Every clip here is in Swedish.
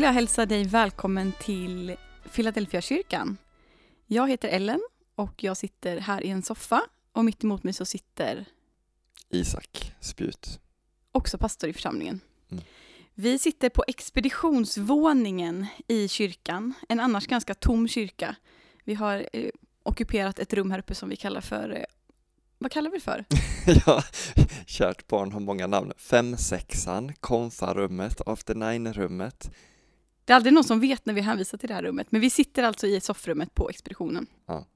vill jag hälsa dig välkommen till Philadelphia kyrkan. Jag heter Ellen och jag sitter här i en soffa och mitt emot mig så sitter Isak Spjut. också pastor i församlingen. Mm. Vi sitter på expeditionsvåningen i kyrkan, en annars ganska tom kyrka. Vi har eh, ockuperat ett rum här uppe som vi kallar för, eh, vad kallar vi det för? ja, kärt barn har många namn. Femsexan, konfarummet, after nine-rummet. Det är aldrig någon som vet när vi hänvisar till det här rummet, men vi sitter alltså i soffrummet på expeditionen. Ja.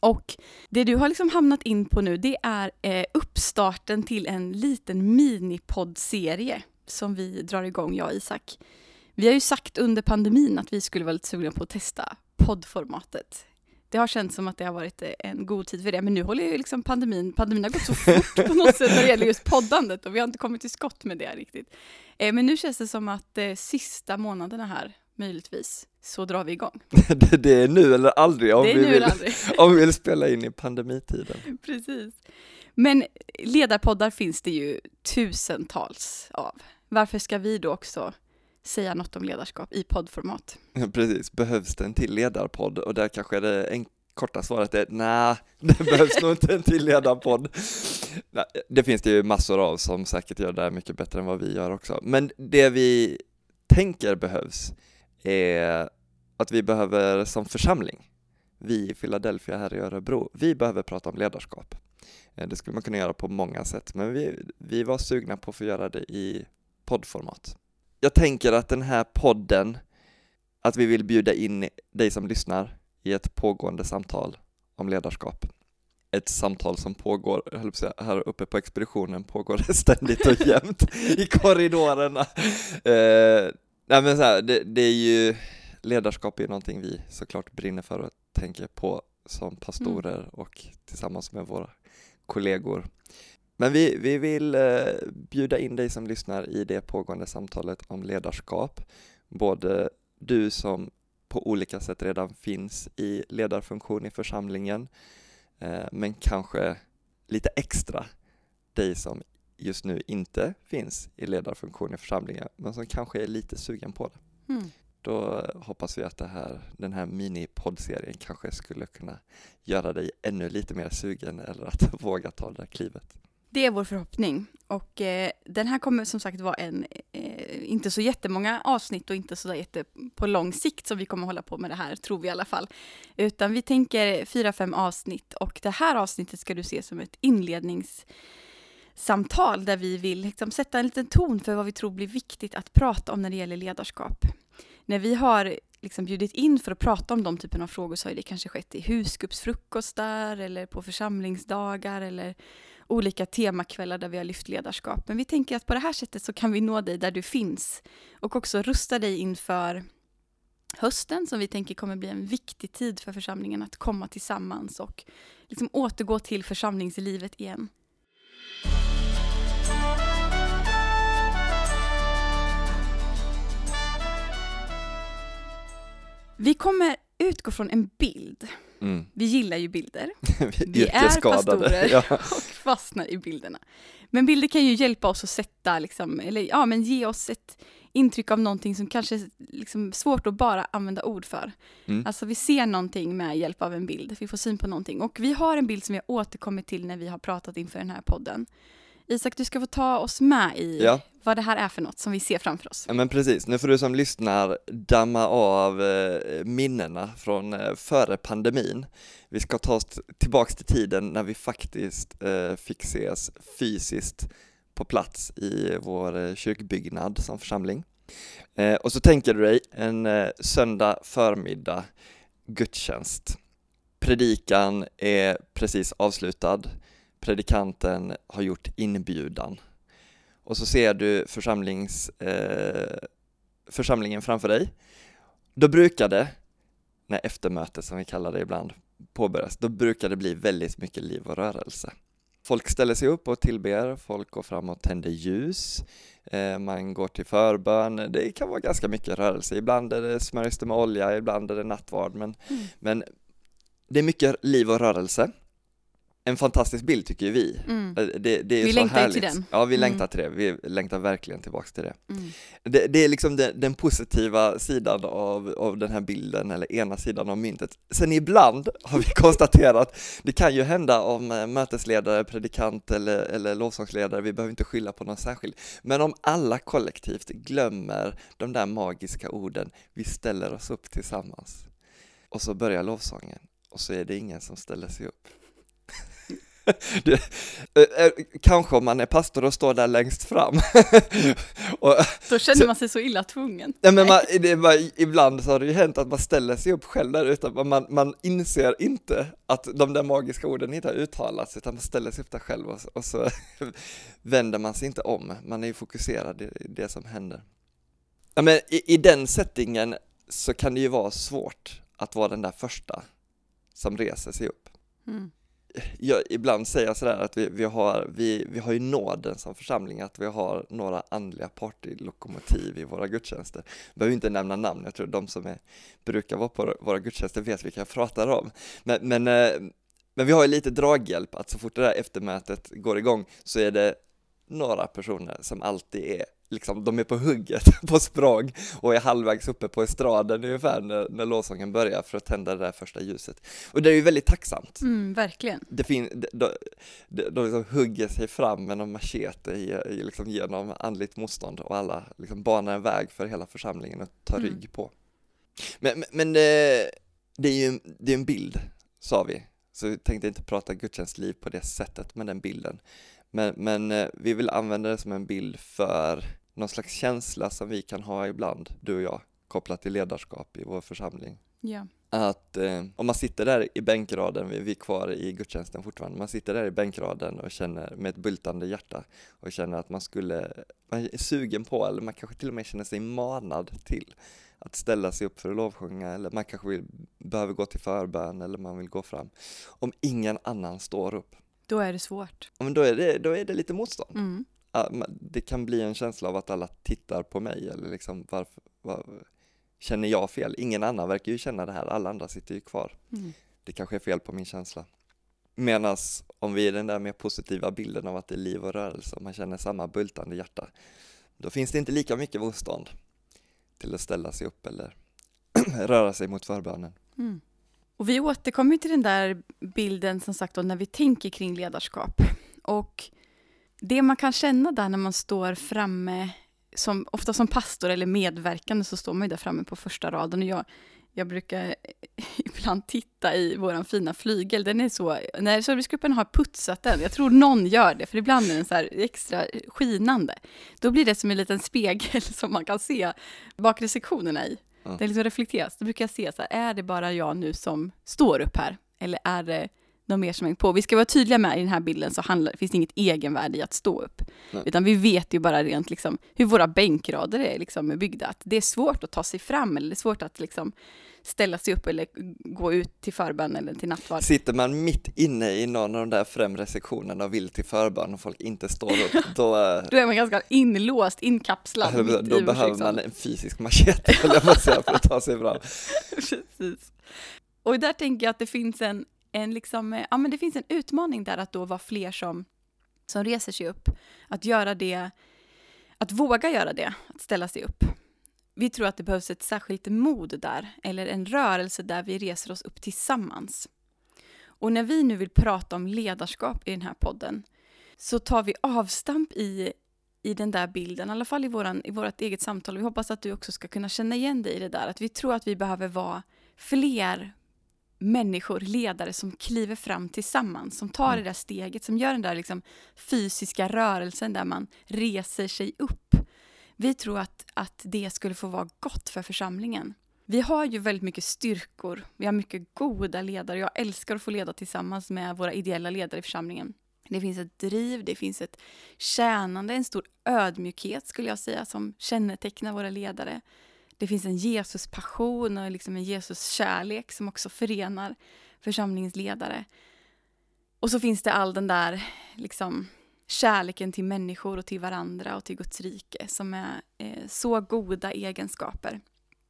Och det du har liksom hamnat in på nu, det är eh, uppstarten till en liten minipoddserie som vi drar igång, jag och Isak. Vi har ju sagt under pandemin att vi skulle vara lite sugna på att testa poddformatet. Det har känts som att det har varit eh, en god tid för det, men nu håller ju liksom pandemin, pandemin har gått så fort på något sätt när det gäller just poddandet och vi har inte kommit till skott med det riktigt. Eh, men nu känns det som att eh, sista månaderna här, möjligtvis, så drar vi igång. det, det är nu eller aldrig om, vi vill, aldrig. om vi vill spela in i pandemitiden. Precis. Men ledarpoddar finns det ju tusentals av. Varför ska vi då också säga något om ledarskap i poddformat? Precis, behövs det en till ledarpodd? Och där kanske det en korta svaret är nej, det behövs nog inte en till ledarpodd. Nej, Det finns det ju massor av som säkert gör det här mycket bättre än vad vi gör också. Men det vi tänker behövs är att vi behöver som församling, vi i Philadelphia här i Örebro, vi behöver prata om ledarskap. Eh, det skulle man kunna göra på många sätt, men vi, vi var sugna på att få göra det i poddformat. Jag tänker att den här podden, att vi vill bjuda in dig som lyssnar i ett pågående samtal om ledarskap. Ett samtal som pågår, höll säga, här uppe på expeditionen pågår det ständigt och jämt i korridorerna. Eh, nej men så här, det, det är ju, ledarskap är någonting vi såklart brinner för och tänker på som pastorer och tillsammans med våra kollegor. Men vi, vi vill eh, bjuda in dig som lyssnar i det pågående samtalet om ledarskap. Både du som på olika sätt redan finns i ledarfunktion i församlingen, eh, men kanske lite extra dig som just nu inte finns i ledarfunktion i församlingen, men som kanske är lite sugen på det. Mm. Då hoppas vi att det här, den här mini-poddserien kanske skulle kunna göra dig ännu lite mer sugen eller att våga ta det där klivet. Det är vår förhoppning. Och eh, den här kommer som sagt vara en, eh, inte så jättemånga avsnitt och inte så där jätte på lång sikt som vi kommer hålla på med det här, tror vi i alla fall. Utan vi tänker fyra, fem avsnitt och det här avsnittet ska du se som ett inledningssamtal där vi vill liksom, sätta en liten ton för vad vi tror blir viktigt att prata om när det gäller ledarskap. När vi har liksom bjudit in för att prata om de typen av frågor så har det kanske skett i husgruppsfrukostar eller på församlingsdagar eller olika temakvällar där vi har lyft ledarskap. Men vi tänker att på det här sättet så kan vi nå dig där du finns och också rusta dig inför hösten som vi tänker kommer bli en viktig tid för församlingen att komma tillsammans och liksom återgå till församlingslivet igen. Vi kommer utgå från en bild. Mm. Vi gillar ju bilder. Vi är pastorer Ja. och fastnar i bilderna. Men bilder kan ju hjälpa oss att sätta, liksom, eller ja, men ge oss ett intryck av någonting som kanske är liksom svårt att bara använda ord för. Mm. Alltså vi ser någonting med hjälp av en bild, vi får syn på någonting. Och vi har en bild som vi har återkommit till när vi har pratat inför den här podden. Isak, du ska få ta oss med i Ja. vad det här är för något som vi ser framför oss. Ja men precis, nu får du som lyssnar damma av eh, minnena från eh, före pandemin. Vi ska ta oss tillbaks till tiden när vi faktiskt eh, fick ses fysiskt på plats i vår kyrkbyggnad som församling. Och så tänker du dig en söndag förmiddag gudstjänst. Predikan är precis avslutad. Predikanten har gjort inbjudan och så ser du församlings, eh, församlingen framför dig. Då brukar det, när eftermötet som vi kallar det ibland påbörjas, då brukar det bli väldigt mycket liv och rörelse. Folk ställer sig upp och tillber, folk går fram och tänder ljus, eh, man går till förbön, det kan vara ganska mycket rörelse. Ibland är det smörjs det med olja, ibland är det nattvard, men, Mm. men det är mycket liv och rörelse. En fantastisk bild tycker vi. Mm. Det, det är Vi så längtar härligt. till den. Ja, vi Mm. längtar till det. Vi längtar verkligen tillbaks till det. Mm. Det, det är liksom den, den positiva sidan av, av den här bilden, eller ena sidan av myntet. Sen ibland har vi konstaterat, det kan ju hända om eh, mötesledare, predikant eller, eller lovsångsledare, vi behöver inte skylla på någon särskild, men om alla kollektivt glömmer de där magiska orden, vi ställer oss upp tillsammans. Och så börjar lovsången, och så är det ingen som ställer sig upp. Det, eh, eh, kanske om man är pastor och står där längst fram och Då känner Så- man sig så illa tvungen. Nej, men man, det bara, ibland så har det ju hänt att man ställer sig upp själv där utan man- man, man inser inte att de där magiska orden inte har uttalats utan man ställer sig upp där själv och, så- och så vänder man sig inte om. Man är ju fokuserad i det som händer. Ja, men i, I den settingen så kan det ju vara svårt att vara den där första som reser sig upp. Mm. Jag, ibland säger jag sådär att vi, vi, har, vi, vi har ju nåden som församling att vi har några andliga partylokomotiv i våra gudstjänster. Jag behöver inte nämna namn, jag tror de som är, brukar vara på våra gudstjänster vet vilka jag pratar om. Men, men, eh, men vi har ju lite draghjälp, att så fort det där eftermötet går igång så är det några personer som alltid är Liksom, de är på hugget på språng och är halvvägs uppe på estraden ungefär när, när lovsången börjar för att tända det där första ljuset. Och det är ju väldigt tacksamt Mm, verkligen. det fin- de, de, de, de liksom hugger sig fram med någon machete i, i liksom genom andligt motstånd och alla liksom banar en väg för hela församlingen att ta Mm. rygg på. Men, men, men det, det är ju det är en bild, sa vi, så vi tänkte inte prata gudstjänstliv på det sättet med den bilden. Men, men eh, vi vill använda det som en bild för någon slags känsla som vi kan ha ibland, du och jag, kopplat till ledarskap i vår församling Ja. att eh, om man sitter där i bänkraden, vi, vi är kvar i gudstjänsten fortfarande, man sitter där i bänkraden och känner med ett bultande hjärta och känner att man skulle, man är sugen på, eller man kanske till och med känner sig manad till att ställa sig upp för att lovsjunga eller man kanske vill, behöver gå till förbön eller man vill gå fram. Om ingen annan står upp, Då är det svårt. ja, men då, är det, då är det lite motstånd. Mm. Det kan bli en känsla av att alla tittar på mig eller liksom varför, var, känner jag fel? Ingen annan verkar ju känna det här, alla andra sitter ju kvar Mm. det kanske är fel på min känsla. Medan om vi är den där mer positiva bilden av att det är liv och rörelse och man känner samma bultande hjärta, då finns det inte lika mycket motstånd till att ställa sig upp eller röra sig mot förbönen. Mm. Och vi återkommer till den där bilden som sagt då, när vi tänker kring ledarskap. Och det man kan känna där när man står framme, som, ofta som pastor eller medverkande så står man ju där framme på första raden. Och jag, jag brukar ibland titta i vår fina flygel. Den är så, när servicegruppen har putsat den, jag tror någon gör det, för ibland är den så här extra skinande. Då blir det som en liten spegel som man kan se bakre sektionerna i. Ja. Det liksom reflekteras. Då brukar jag se så här, är det bara jag nu som står upp här? Eller är det någon mer som hänger på? Vi ska vara tydliga med i den här bilden så handlar, finns det inget egenvärde i att stå upp. Nej. Utan vi vet ju bara rent liksom hur våra bänkrader är liksom byggda. Att det är svårt att ta sig fram eller det är svårt att liksom ställa sig upp eller gå ut till förbön eller till nattvard. Sitter man mitt inne i någon av de där främre sektionerna och vill till förbön och folk inte står upp, då, eh, Då är man ganska inlåst, inkapslad mitt då behöver man en fysisk machete höll jag säga, för att ta sig fram. Precis. Och där tänker jag att det finns en, en, liksom, eh, ja, men det finns en utmaning där att då vara fler som, som reser sig upp. Att göra det, att våga göra det, att ställa sig upp. Vi tror att det behövs ett särskilt mod där, eller en rörelse där vi reser oss upp tillsammans. Och när vi nu vill prata om ledarskap i den här podden så tar vi avstamp i, i den där bilden, i alla fall i, våran, i vårt eget samtal. Vi hoppas att du också ska kunna känna igen dig i det där, att vi tror att vi behöver vara fler människor, ledare som kliver fram tillsammans, som tar Mm. det där steget, som gör den där liksom fysiska rörelsen där man reser sig upp. Vi tror att, att det skulle få vara gott för församlingen. Vi har ju väldigt mycket styrkor, vi har mycket goda ledare. Jag älskar att få leda tillsammans med våra ideella ledare i församlingen. Det finns ett driv, det finns ett tjänande, en stor ödmjukhet skulle jag säga som kännetecknar våra ledare. Det finns en Jesuspassion och liksom en Jesus-kärlek som också förenar församlingens ledare. Och så finns det all den där liksom, kärleken till människor och till varandra och till Guds rike som är eh, så goda egenskaper.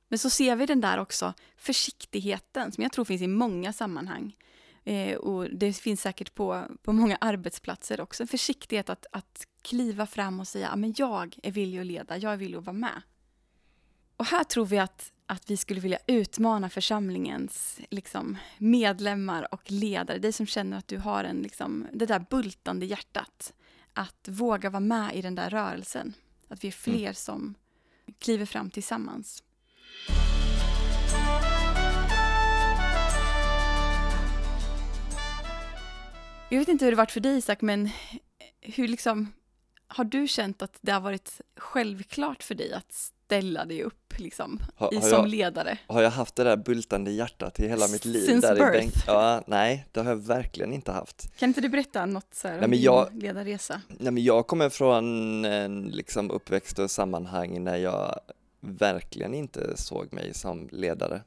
Men så ser vi den där också försiktigheten som jag tror finns i många sammanhang. Eh, och det finns säkert på, på många arbetsplatser också. En försiktighet att, att kliva fram och säga att jag är villig att leda, jag är villig att vara med. Och här tror vi att, att vi skulle vilja utmana församlingens liksom, medlemmar och ledare, dig som känner att du har en, liksom, det där bultande hjärtat. Att våga vara med i den där rörelsen. Att vi är fler mm. som kliver fram tillsammans. Jag vet inte hur det varit för dig Isak, men hur liksom, har du känt att det har varit självklart för dig att ställa dig upp liksom, har, i, som jag, ledare? Har jag haft det där bultande hjärtat i hela mitt liv? Since där birth? I bänk? Ja, nej, det har jag verkligen inte haft. Kan inte du berätta något så här nej, om jag, din ledarresa? Nej, men jag kommer från en liksom uppväxt och sammanhang när jag verkligen inte såg mig som ledare.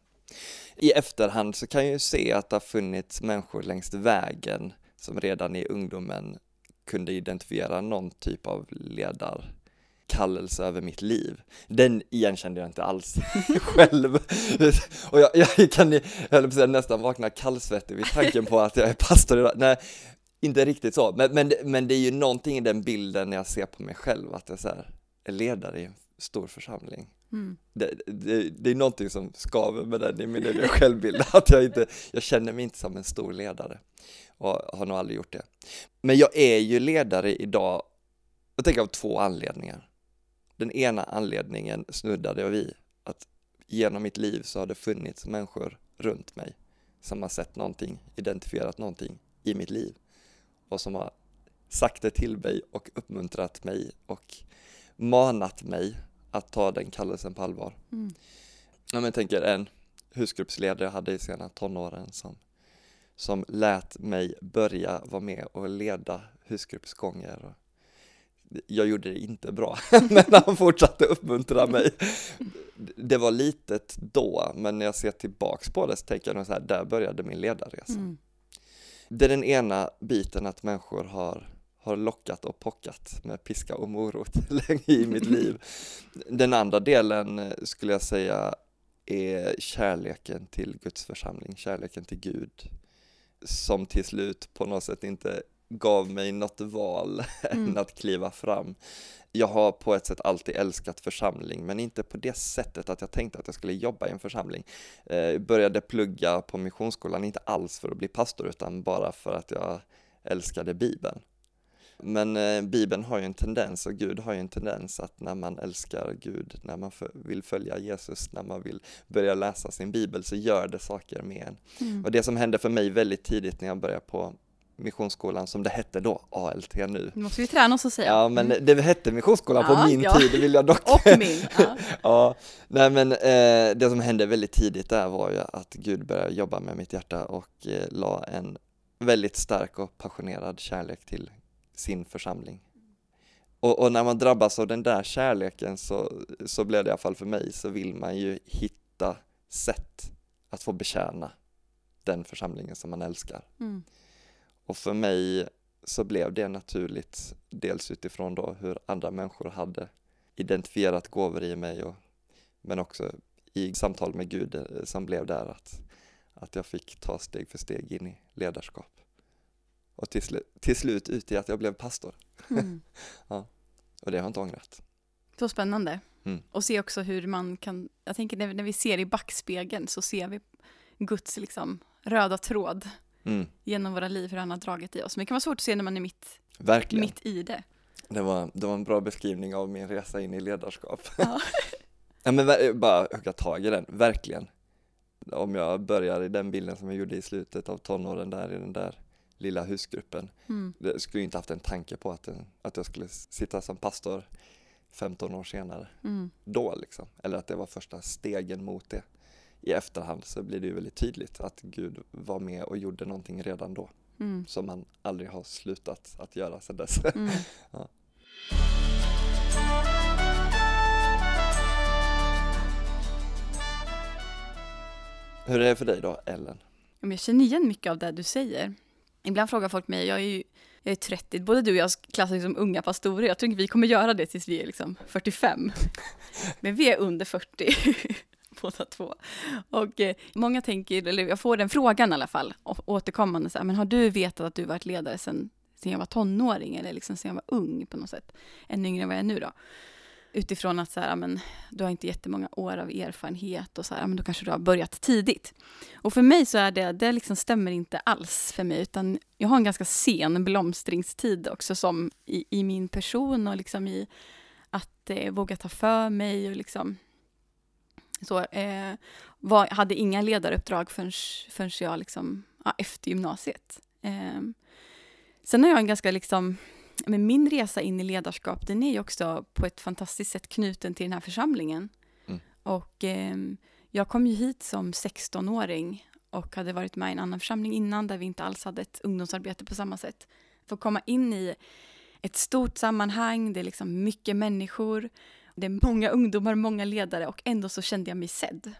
I efterhand så kan jag ju se att det har funnits människor längs vägen som redan i ungdomen kunde identifiera någon typ av ledarkallelse över mitt liv. Den igenkände jag inte alls själv. Och jag, jag kan jag höll på nästan vakna kallsvettig vid tanken på att jag är pastor idag. Nej, inte riktigt så, men, men, men det är ju någonting i den bilden när jag ser på mig själv, att jag så här, är ledare i en stor församling. Mm. Det, det, det, är någonting som skaver med den i min egen självbild, att jag inte, jag känner mig inte som en stor ledare och har nog aldrig gjort det. Men jag är ju ledare idag, jag tänker av två anledningar. Den ena anledningen snuddade jag vid, att genom mitt liv så har det funnits människor runt mig som har sett någonting, identifierat någonting i mitt liv och som har sagt det till mig och uppmuntrat mig och manat mig att ta den kallelsen på allvar. Mm. Jag tänker en husgruppsledare jag hade i sena tonåren som som lät mig börja vara med och leda husgruppsgånger. Jag gjorde det inte bra, men han fortsatte uppmuntra mig. Det var litet då, men när jag ser tillbaks på det så tänker jag nog så här, där började min ledarresa. Mm. Det är den ena biten att människor har, har lockat och pockat med piska och morot länge i mitt liv. Den andra delen skulle jag säga är kärleken till Guds församling, kärleken till Gud som till slut på något sätt inte gav mig något val mm. än att kliva fram. Jag har på ett sätt alltid älskat församling, men inte på det sättet att jag tänkte att jag skulle jobba i en församling. Eh, började plugga på missionsskolan, inte alls för att bli pastor, utan bara för att jag älskade Bibeln. Men eh, Bibeln har ju en tendens och Gud har ju en tendens att när man älskar Gud, när man vill följa Jesus, när man vill börja läsa sin Bibel så gör det saker med en. Mm. Och det som hände för mig väldigt tidigt när jag började på Missionsskolan som det hette då, ALT nu. Nu måste vi träna oss att säga. Ja, men mm. det hette Missionsskolan ja, på min ja. tid, vill jag dock. Och min. Ja. ja. Nej, men eh, det som hände väldigt tidigt där var ju att Gud började jobba med mitt hjärta och eh, la en väldigt stark och passionerad kärlek till sin församling. Och, och, när man drabbas av den där kärleken så, så blir det i alla fall för mig, så vill man ju hitta sätt att få betjäna den församlingen som man älskar. Mm. Och för mig så blev det naturligt, dels utifrån då hur andra människor hade identifierat gåvor i mig, och, men också i samtal med Gud eh, som blev där att, att jag fick ta steg för steg in i ledarskap och till, slu till slut ut i att jag blev pastor. Mm. ja. Och det har jag inte ångrat. Så spännande. Mm. Och se också hur man kan, jag tänker när, när vi ser i backspegeln så ser vi Guds liksom röda tråd mm. genom våra liv, hur han har dragit i oss. Men det kan vara svårt att se när man är mitt, Verkligen. mitt i det. Det var, det var en bra beskrivning av min resa in i ledarskap. Ja. ja men bara hugga tag i den, verkligen. Om jag börjar i den bilden som jag gjorde i slutet av tonåren där i den där lilla husgruppen. Mm. Jag skulle inte haft en tanke på att, att jag skulle sitta som pastor 15 år senare. Mm. Då liksom. Eller att det var första stegen mot det. I efterhand så blir det ju väldigt tydligt att Gud var med och gjorde någonting redan då. Mm. Som man aldrig har slutat att göra sedan dess. Mm. ja. Hur är det för dig då, Ellen? Jag känner igen mycket av det du säger. Ibland frågar folk mig, jag är ju jag är 30, både du och jag klassas som unga pastorer, jag tror inte vi kommer göra det tills vi är liksom 45. Men vi är under 40 båda två. Och eh, många tänker, eller jag får den frågan i alla fall, återkommande så här, men har du vetat att du varit ledare sedan, sedan jag var tonåring eller liksom sedan jag var ung på något sätt? Ännu yngre än vad jag är nu då. Utifrån att så här, men, du har inte jättemånga år av erfarenhet och så här, men då kanske du har börjat tidigt. Och för mig så är det, det liksom stämmer inte alls för mig, utan jag har en ganska sen blomstringstid också som i, i min person och liksom i att eh, våga ta för mig och liksom så, eh, var, hade inga ledaruppdrag förrän, förrän jag liksom, ja, efter gymnasiet. Eh, sen har jag en ganska liksom, men min resa in i ledarskap, den är ju också på ett fantastiskt sätt knuten till den här församlingen. Mm. Och eh, jag kom ju hit som 16-åring och hade varit med i en annan församling innan där vi inte alls hade ett ungdomsarbete på samma sätt. Få komma in i ett stort sammanhang, det är liksom mycket människor, det är många ungdomar, många ledare och ändå så kände jag mig sedd.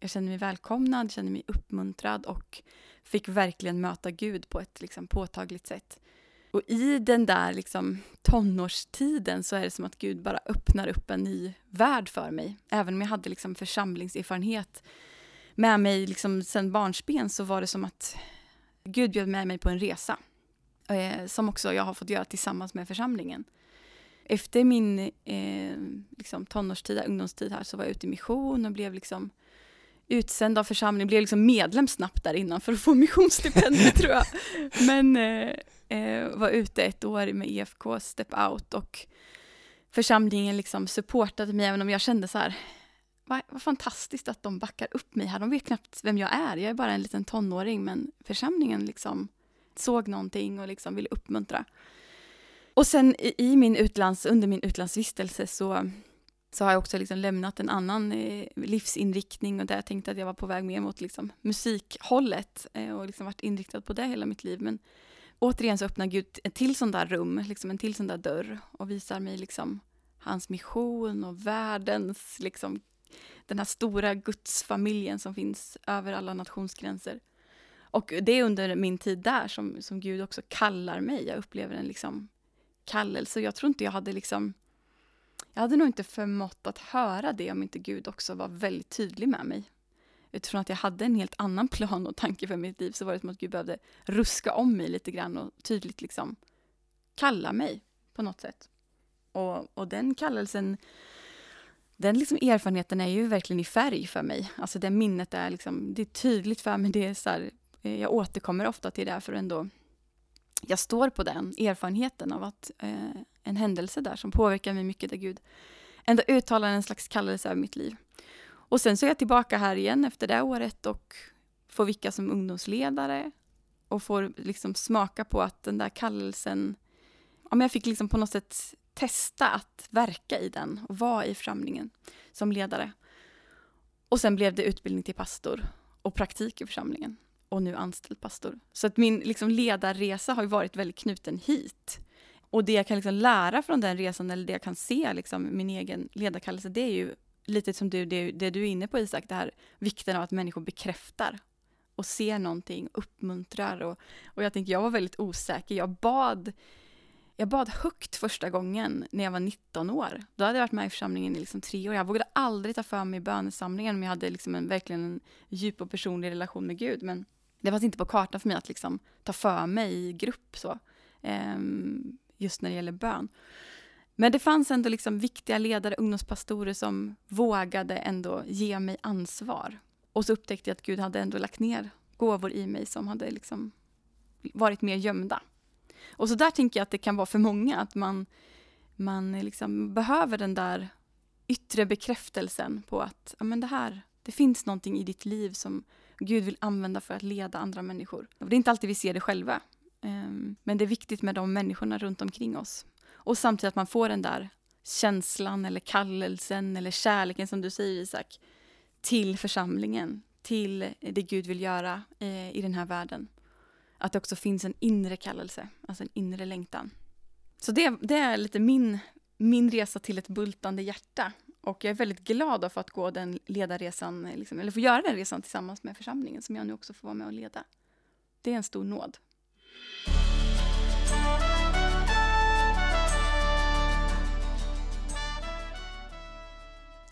Jag kände mig välkomnad, kände mig uppmuntrad och fick verkligen möta Gud på ett liksom påtagligt sätt. Och i den där liksom tonårstiden så är det som att Gud bara öppnar upp en ny värld för mig. Även om jag hade liksom församlingserfarenhet med mig liksom sen barnsben så var det som att Gud bjöd med mig på en resa. Eh, som också jag har fått göra tillsammans med församlingen. Efter min eh, liksom tonårstid, ungdomstid här så var jag ute i mission och blev liksom utsänd av församlingen, blev liksom medlem snabbt där innan för att få missionsstipendium tror jag. Men eh, eh, var ute ett år med EFK Step Out och församlingen liksom supportade mig även om jag kände så här, vad, vad fantastiskt att de backar upp mig här. De vet knappt vem jag är, jag är bara en liten tonåring men församlingen liksom såg någonting och liksom ville uppmuntra. Och sen i, i min utlands, under min utlandsvistelse så så har jag också liksom lämnat en annan eh, livsinriktning och där jag tänkte att jag var på väg mer mot liksom musikhållet eh, och liksom varit inriktad på det hela mitt liv. Men återigen så öppnar Gud ett till sån där rum, liksom en till sån där dörr och visar mig liksom hans mission och världens, liksom den här stora gudsfamiljen som finns över alla nationsgränser. Och det är under min tid där som, som Gud också kallar mig. Jag upplever en liksom kallelse. Jag tror inte jag hade liksom jag hade nog inte förmått att höra det om inte Gud också var väldigt tydlig med mig. Utifrån att jag hade en helt annan plan och tanke för mitt liv så var det som att Gud behövde ruska om mig lite grann och tydligt liksom kalla mig på något sätt. Och, och den kallelsen, den liksom erfarenheten är ju verkligen i färg för mig. Alltså det minnet är liksom, det är tydligt för mig. Det är så här, eh, jag återkommer ofta till det för ändå jag står på den erfarenheten av att eh, en händelse där som påverkar mig mycket där Gud ändå uttalar en slags kallelse över mitt liv. Och sen så är jag tillbaka här igen efter det året och får vicka som ungdomsledare och får liksom smaka på att den där kallelsen, ja, men jag fick liksom på något sätt testa att verka i den och vara i församlingen som ledare. Och sen blev det utbildning till pastor och praktik i församlingen och nu anställd pastor. Så att min liksom, ledarresa har varit väldigt knuten hit. Och det jag kan liksom lära från den resan, eller det jag kan se, liksom, min egen ledarkallelse, det är ju lite som du, det, det du är inne på Isak, det här vikten av att människor bekräftar och ser någonting, uppmuntrar. Och, och jag tänkte, jag var väldigt osäker. Jag bad, jag bad högt första gången när jag var 19 år. Då hade jag varit med i församlingen i liksom tre år. Jag vågade aldrig ta för mig i bönesamlingen, men jag hade liksom en, verkligen en djup och personlig relation med Gud. Men det fanns inte på kartan för mig att liksom ta för mig i grupp så. Um, just när det gäller bön. Men det fanns ändå liksom viktiga ledare, ungdomspastorer som vågade ändå ge mig ansvar. Och så upptäckte jag att Gud hade ändå lagt ner gåvor i mig som hade liksom varit mer gömda. Och så där tänker jag att det kan vara för många, att man, man liksom behöver den där yttre bekräftelsen på att ja, men det här, det finns någonting i ditt liv som Gud vill använda för att leda andra människor. Och det är inte alltid vi ser det själva, ehm, men det är viktigt med de människorna runt omkring oss. Och samtidigt att man får den där känslan eller kallelsen eller kärleken som du säger Isak, till församlingen, till det Gud vill göra eh, i den här världen. Att det också finns en inre kallelse, alltså en inre längtan. Så det, det är lite min, min resa till ett bultande hjärta. Och jag är väldigt glad för att gå den ledarresan, liksom, eller få göra den resan tillsammans med församlingen som jag nu också får vara med och leda. Det är en stor nåd.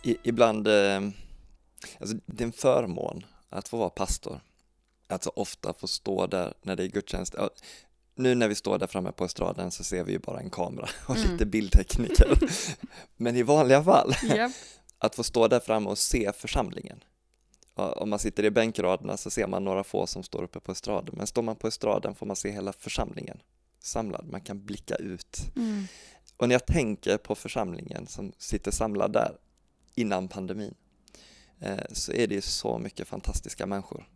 I, ibland, eh, Alltså, det är en förmån att få vara pastor. Att så ofta få stå där när det är gudstjänst. Nu när vi står där framme på estraden så ser vi ju bara en kamera och Mm. lite bildtekniker. Men i vanliga fall, Japp. att få stå där framme och se församlingen. Om man sitter i bänkraderna så ser man några få som står uppe på estraden, men står man på estraden får man se hela församlingen samlad, man kan blicka ut. Mm. Och när jag tänker på församlingen som sitter samlad där innan pandemin eh, så är det så mycket fantastiska människor.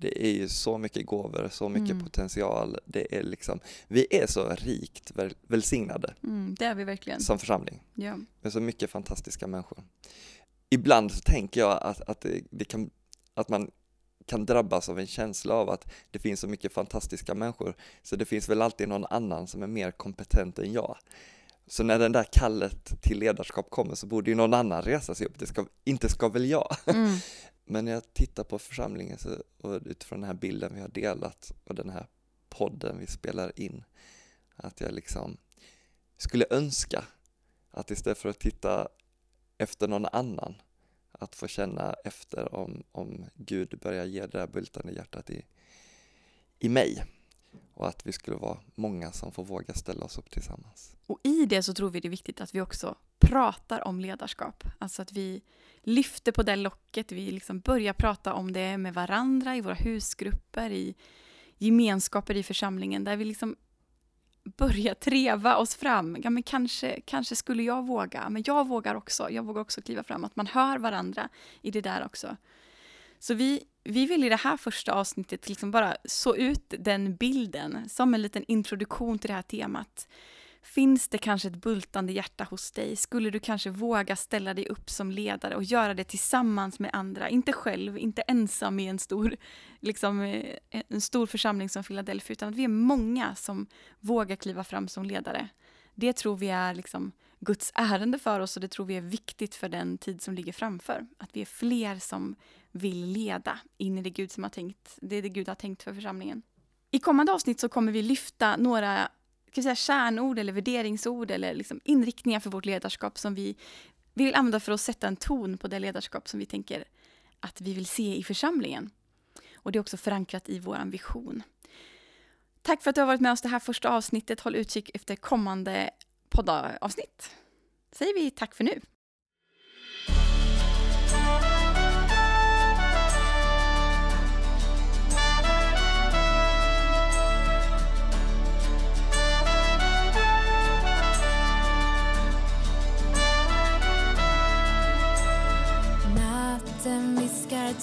Det är ju så mycket gåvor, så mycket Mm. potential. Det är liksom, vi är så rikt väl, välsignade Mm, det är vi verkligen. som församling Ja. med så mycket fantastiska människor. Ibland så tänker jag att, att, det kan, att man kan drabbas av en känsla av att det finns så mycket fantastiska människor så det finns väl alltid någon annan som är mer kompetent än jag. Så när den där kallet till ledarskap kommer så borde ju någon annan resa sig upp, det ska, inte ska väl jag. Mm. Men när jag tittar på församlingen så, och utifrån den här bilden vi har delat och den här podden vi spelar in, att jag liksom skulle önska att istället för att titta efter någon annan, att få känna efter om, om Gud börjar ge det där bultande hjärtat i, i mig och att vi skulle vara många som får våga ställa oss upp tillsammans. Och i det så tror vi det är viktigt att vi också pratar om ledarskap. Alltså att vi lyfter på det locket, vi liksom börjar prata om det med varandra i våra husgrupper, i gemenskaper i församlingen där vi liksom börjar treva oss fram. Ja, men kanske, kanske skulle jag våga, men jag vågar också. Jag vågar också kliva fram, att man hör varandra i det där också. Så vi, vi vill i det här första avsnittet liksom bara så ut den bilden som en liten introduktion till det här temat. Finns det kanske ett bultande hjärta hos dig? Skulle du kanske våga ställa dig upp som ledare och göra det tillsammans med andra? Inte själv, inte ensam i en stor, liksom, eh, en stor församling som Philadelphia, utan att vi är många som vågar kliva fram som ledare. Det tror vi är liksom Guds ärende för oss och det tror vi är viktigt för den tid som ligger framför. Att vi är fler som vill leda in i det Gud som har tänkt, det är det Gud har tänkt för församlingen. I kommande avsnitt så kommer vi lyfta några ska vi säga, kärnord eller värderingsord eller liksom inriktningar för vårt ledarskap som vi, vi vill använda för att sätta en ton på det ledarskap som vi tänker att vi vill se i församlingen. Och det är också förankrat i vår vision. Tack för att du har varit med oss det här första avsnittet. Håll utkik efter kommande poddavsnitt. Säger vi tack för nu.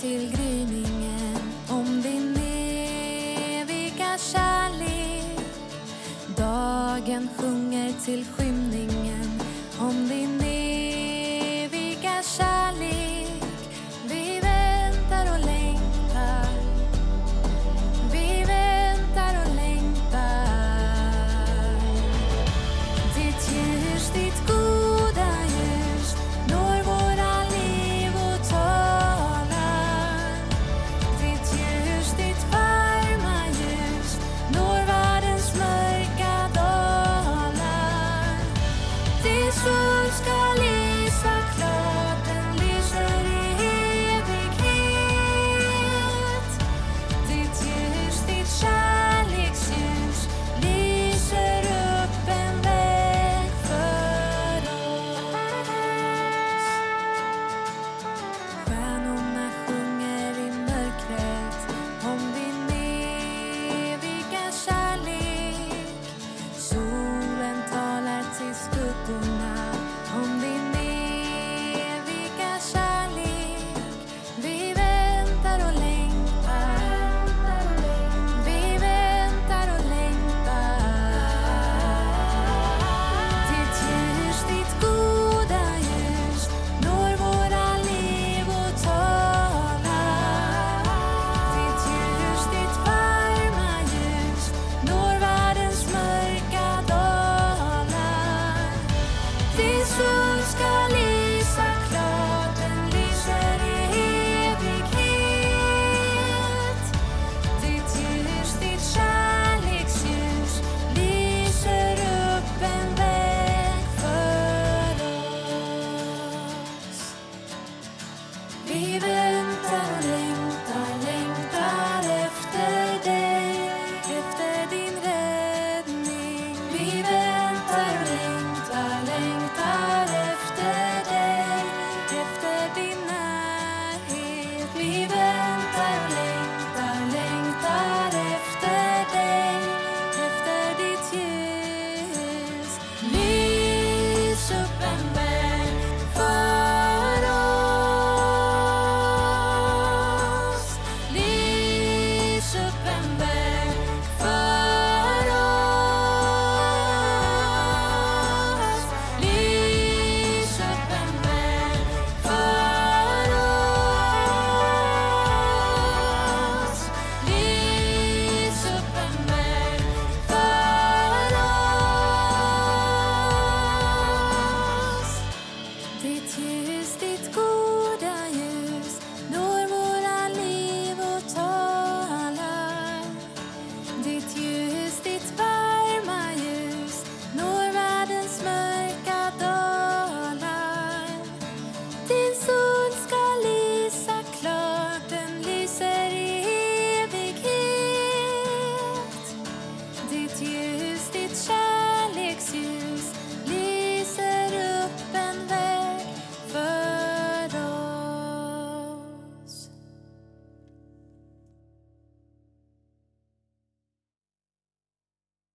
Till gryningen om din eviga kärlek. Dagen sjunger till skyn